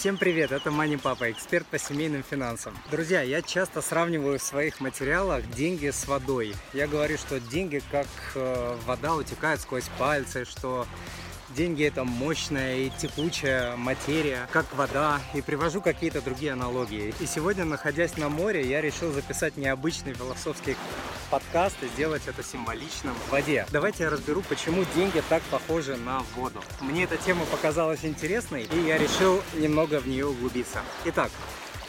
Всем привет, это Мани Папа, эксперт по семейным финансам. Друзья, я часто сравниваю в своих материалах деньги с водой. Я говорю, что деньги как э, вода утекает сквозь пальцы, что Деньги это мощная и текучая материя, как вода, и привожу какие-то другие аналогии. И сегодня, находясь на море, я решил записать необычный философский подкаст и сделать это символично в воде. Давайте я разберу, почему деньги так похожи на воду. Мне эта тема показалась интересной, и я решил немного в нее углубиться. Итак,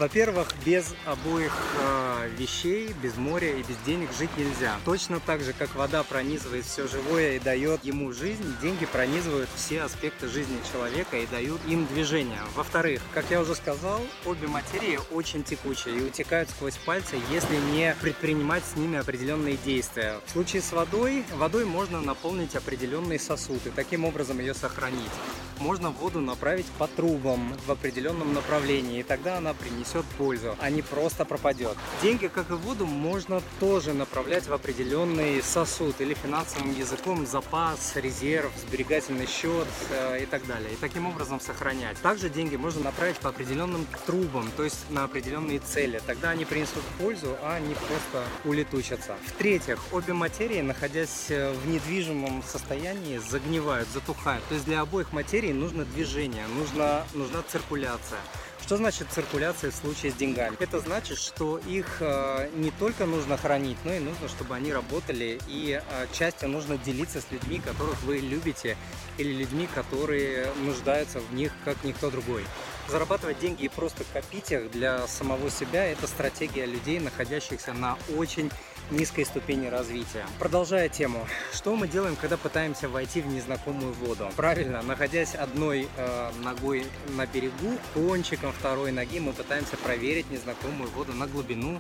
во-первых, без обоих э, вещей, без моря и без денег жить нельзя. Точно так же, как вода пронизывает все живое и дает ему жизнь, деньги пронизывают все аспекты жизни человека и дают им движение. Во-вторых, как я уже сказал, обе материи очень текучие и утекают сквозь пальцы, если не предпринимать с ними определенные действия. В случае с водой, водой можно наполнить определенный сосуд и таким образом ее сохранить. Можно воду направить по трубам в определенном направлении, и тогда она принесет принесет пользу, а не просто пропадет. Деньги, как и воду, можно тоже направлять в определенный сосуд или финансовым языком запас, резерв, сберегательный счет э, и так далее. И таким образом сохранять. Также деньги можно направить по определенным трубам, то есть на определенные цели. Тогда они принесут пользу, а не просто улетучатся. В-третьих, обе материи, находясь э, в недвижимом состоянии, загнивают, затухают. То есть для обоих материй нужно движение, нужна, нужна циркуляция. Что значит циркуляция в случае с деньгами? Это значит, что их э, не только нужно хранить, но и нужно, чтобы они работали, и э, частью нужно делиться с людьми, которых вы любите, или людьми, которые нуждаются в них, как никто другой. Зарабатывать деньги и просто копить их для самого себя – это стратегия людей, находящихся на очень низкой ступени развития. Продолжая тему, что мы делаем, когда пытаемся войти в незнакомую воду? Правильно, находясь одной э, ногой на берегу, кончиком второй ноги мы пытаемся проверить незнакомую воду на глубину,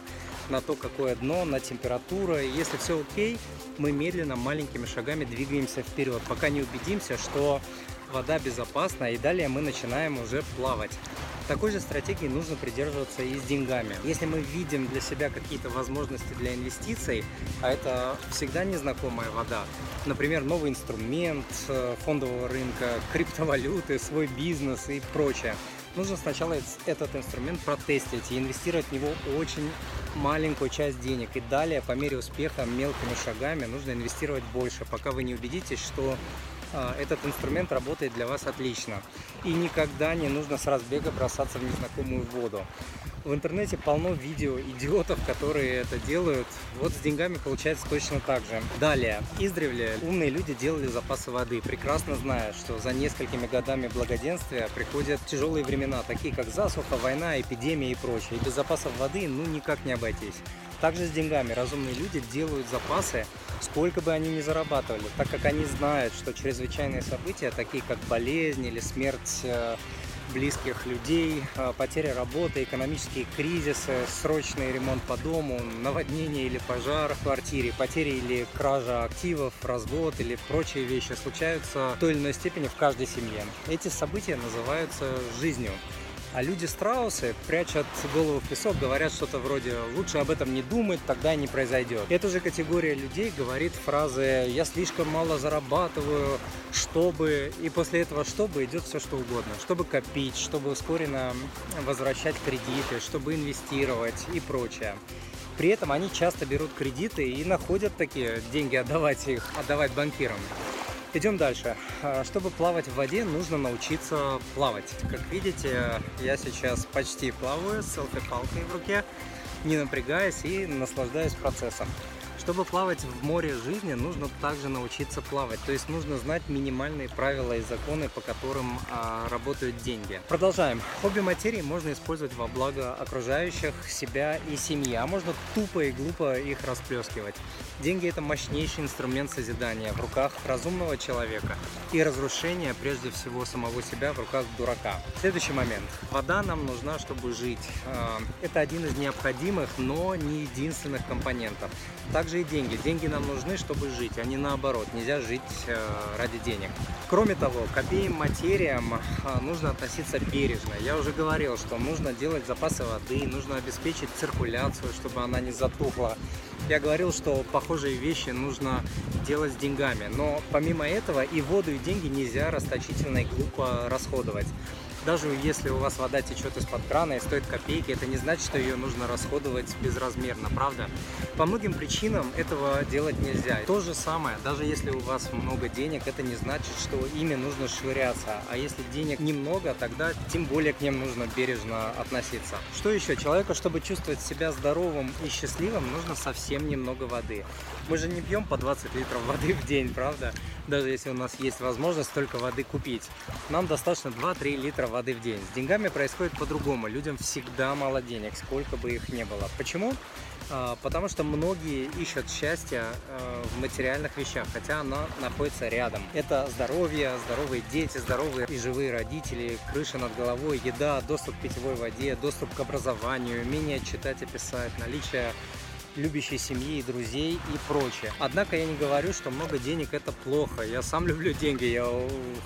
на то, какое дно, на температуру. Если все окей, мы медленно, маленькими шагами двигаемся вперед, пока не убедимся, что вода безопасна, и далее мы начинаем уже плавать. Такой же стратегии нужно придерживаться и с деньгами. Если мы видим для себя какие-то возможности для инвестиций, а это всегда незнакомая вода, например, новый инструмент э, фондового рынка, криптовалюты, свой бизнес и прочее, нужно сначала этот инструмент протестить и инвестировать в него очень маленькую часть денег. И далее, по мере успеха, мелкими шагами нужно инвестировать больше, пока вы не убедитесь, что этот инструмент работает для вас отлично. И никогда не нужно с разбега бросаться в незнакомую воду. В интернете полно видео идиотов, которые это делают. Вот с деньгами получается точно так же. Далее. Издревле умные люди делали запасы воды, прекрасно зная, что за несколькими годами благоденствия приходят тяжелые времена, такие как засуха, война, эпидемия и прочее. И без запасов воды ну никак не обойтись. Также с деньгами разумные люди делают запасы, сколько бы они ни зарабатывали, так как они знают, что чрезвычайные события, такие как болезнь или смерть э, близких людей, э, потеря работы, экономические кризисы, срочный ремонт по дому, наводнение или пожар в квартире, потеря или кража активов, развод или прочие вещи случаются в той или иной степени в каждой семье. Эти события называются жизнью. А люди страусы прячут голову в песок, говорят что-то вроде «лучше об этом не думать, тогда не произойдет». Эта же категория людей говорит фразы «я слишком мало зарабатываю, чтобы…» И после этого «чтобы» идет все что угодно. Чтобы копить, чтобы ускоренно возвращать кредиты, чтобы инвестировать и прочее. При этом они часто берут кредиты и находят такие деньги отдавать их, отдавать банкирам. Идем дальше. А, чтобы плавать в воде, нужно научиться плавать. Как видите, я сейчас почти плаваю с селфи-палкой в руке, не напрягаясь и наслаждаюсь процессом. Чтобы плавать в море жизни, нужно также научиться плавать. То есть нужно знать минимальные правила и законы, по которым а, работают деньги. Продолжаем. Обе материи можно использовать во благо окружающих, себя и семьи, а можно тупо и глупо их расплескивать. Деньги это мощнейший инструмент созидания в руках разумного человека и разрушения прежде всего самого себя в руках дурака. Следующий момент. Вода нам нужна, чтобы жить. А, это один из необходимых, но не единственных компонентов. Также также и деньги. Деньги нам нужны, чтобы жить, а не наоборот. Нельзя жить э, ради денег. Кроме того, к обеим материям э, нужно относиться бережно. Я уже говорил, что нужно делать запасы воды, нужно обеспечить циркуляцию, чтобы она не затухла. Я говорил, что похожие вещи нужно делать с деньгами. Но помимо этого и воду, и деньги нельзя расточительно и глупо расходовать. Даже если у вас вода течет из-под крана и стоит копейки, это не значит, что ее нужно расходовать безразмерно, правда? По многим причинам этого делать нельзя. То же самое, даже если у вас много денег, это не значит, что ими нужно швыряться. А если денег немного, тогда тем более к ним нужно бережно относиться. Что еще? Человеку, чтобы чувствовать себя здоровым и счастливым, нужно совсем немного воды. Мы же не пьем по 20 литров воды в день, правда? Даже если у нас есть возможность столько воды купить. Нам достаточно 2-3 литра воды в день. С деньгами происходит по-другому. Людям всегда мало денег, сколько бы их ни было. Почему? А, потому что многие ищут счастье а, в материальных вещах, хотя оно находится рядом. Это здоровье, здоровые дети, здоровые и живые родители, крыша над головой, еда, доступ к питьевой воде, доступ к образованию, умение читать и писать, наличие любящей семьи и друзей и прочее. Однако я не говорю, что много денег это плохо. Я сам люблю деньги, я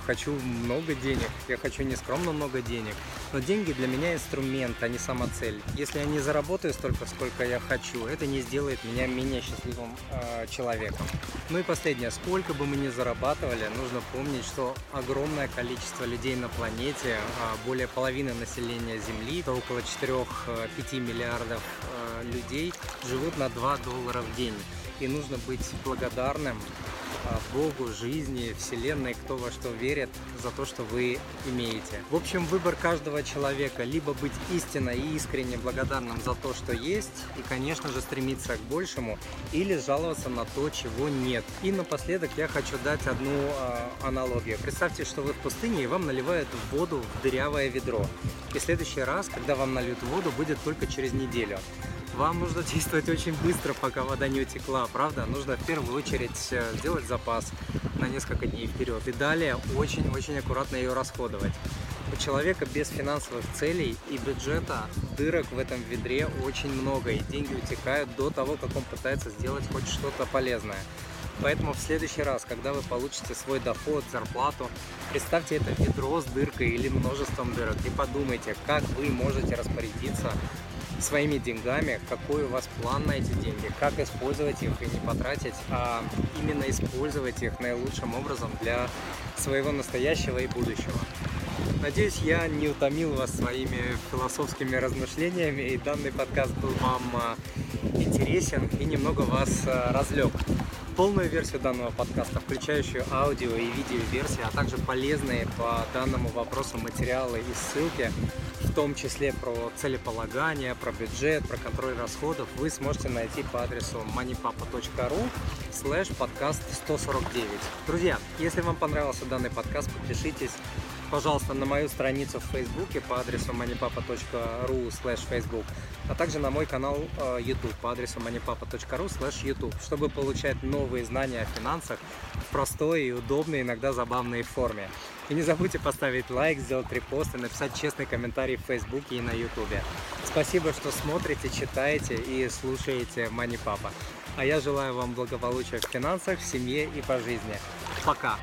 хочу много денег, я хочу не скромно много денег. Но деньги для меня инструмент, а не сама цель. Если я не заработаю столько, сколько я хочу, это не сделает меня менее счастливым э, человеком. Ну и последнее, сколько бы мы ни зарабатывали, нужно помнить, что огромное количество людей на планете, а более половины населения Земли, это около 4-5 миллиардов э, людей, живут на 2 доллара в день. И нужно быть благодарным а, Богу, жизни, Вселенной, кто во что верит, за то, что вы имеете. В общем, выбор каждого человека либо быть истинно и искренне благодарным за то, что есть, и, конечно же, стремиться к большему, или жаловаться на то, чего нет. И напоследок я хочу дать одну э, аналогию. Представьте, что вы в пустыне, и вам наливают воду в дырявое ведро. И следующий раз, когда вам нальют воду, будет только через неделю. Вам нужно действовать очень быстро, пока вода не утекла, правда? Нужно в первую очередь э, сделать запас на несколько дней вперед и далее очень-очень аккуратно ее расходовать. У человека без финансовых целей и бюджета дырок в этом ведре очень много, и деньги утекают до того, как он пытается сделать хоть что-то полезное. Поэтому в следующий раз, когда вы получите свой доход, зарплату, представьте это ведро с дыркой или множеством дырок и подумайте, как вы можете распорядиться своими деньгами, какой у вас план на эти деньги, как использовать их и не потратить, а именно использовать их наилучшим образом для своего настоящего и будущего. Надеюсь, я не утомил вас своими философскими размышлениями, и данный подкаст был вам а, интересен и немного вас а, разлег. Полную версию данного подкаста, включающую аудио и видео версии, а также полезные по данному вопросу материалы и ссылки, том числе про целеполагание, про бюджет, про контроль расходов, вы сможете найти по адресу moneypapa.ru slash подкаст 149. Друзья, если вам понравился данный подкаст, подпишитесь, пожалуйста, на мою страницу в Фейсбуке по адресу moneypapa.ru slash Facebook, а также на мой канал э, YouTube по адресу moneypapa.ru slash YouTube, чтобы получать новые знания о финансах в простой и удобной, иногда забавной форме. И не забудьте поставить лайк, сделать репост и написать честный комментарий в Фейсбуке и на Ютубе. Спасибо, что смотрите, читаете и слушаете Money Papa. А я желаю вам благополучия в финансах, в семье и по жизни. Пока!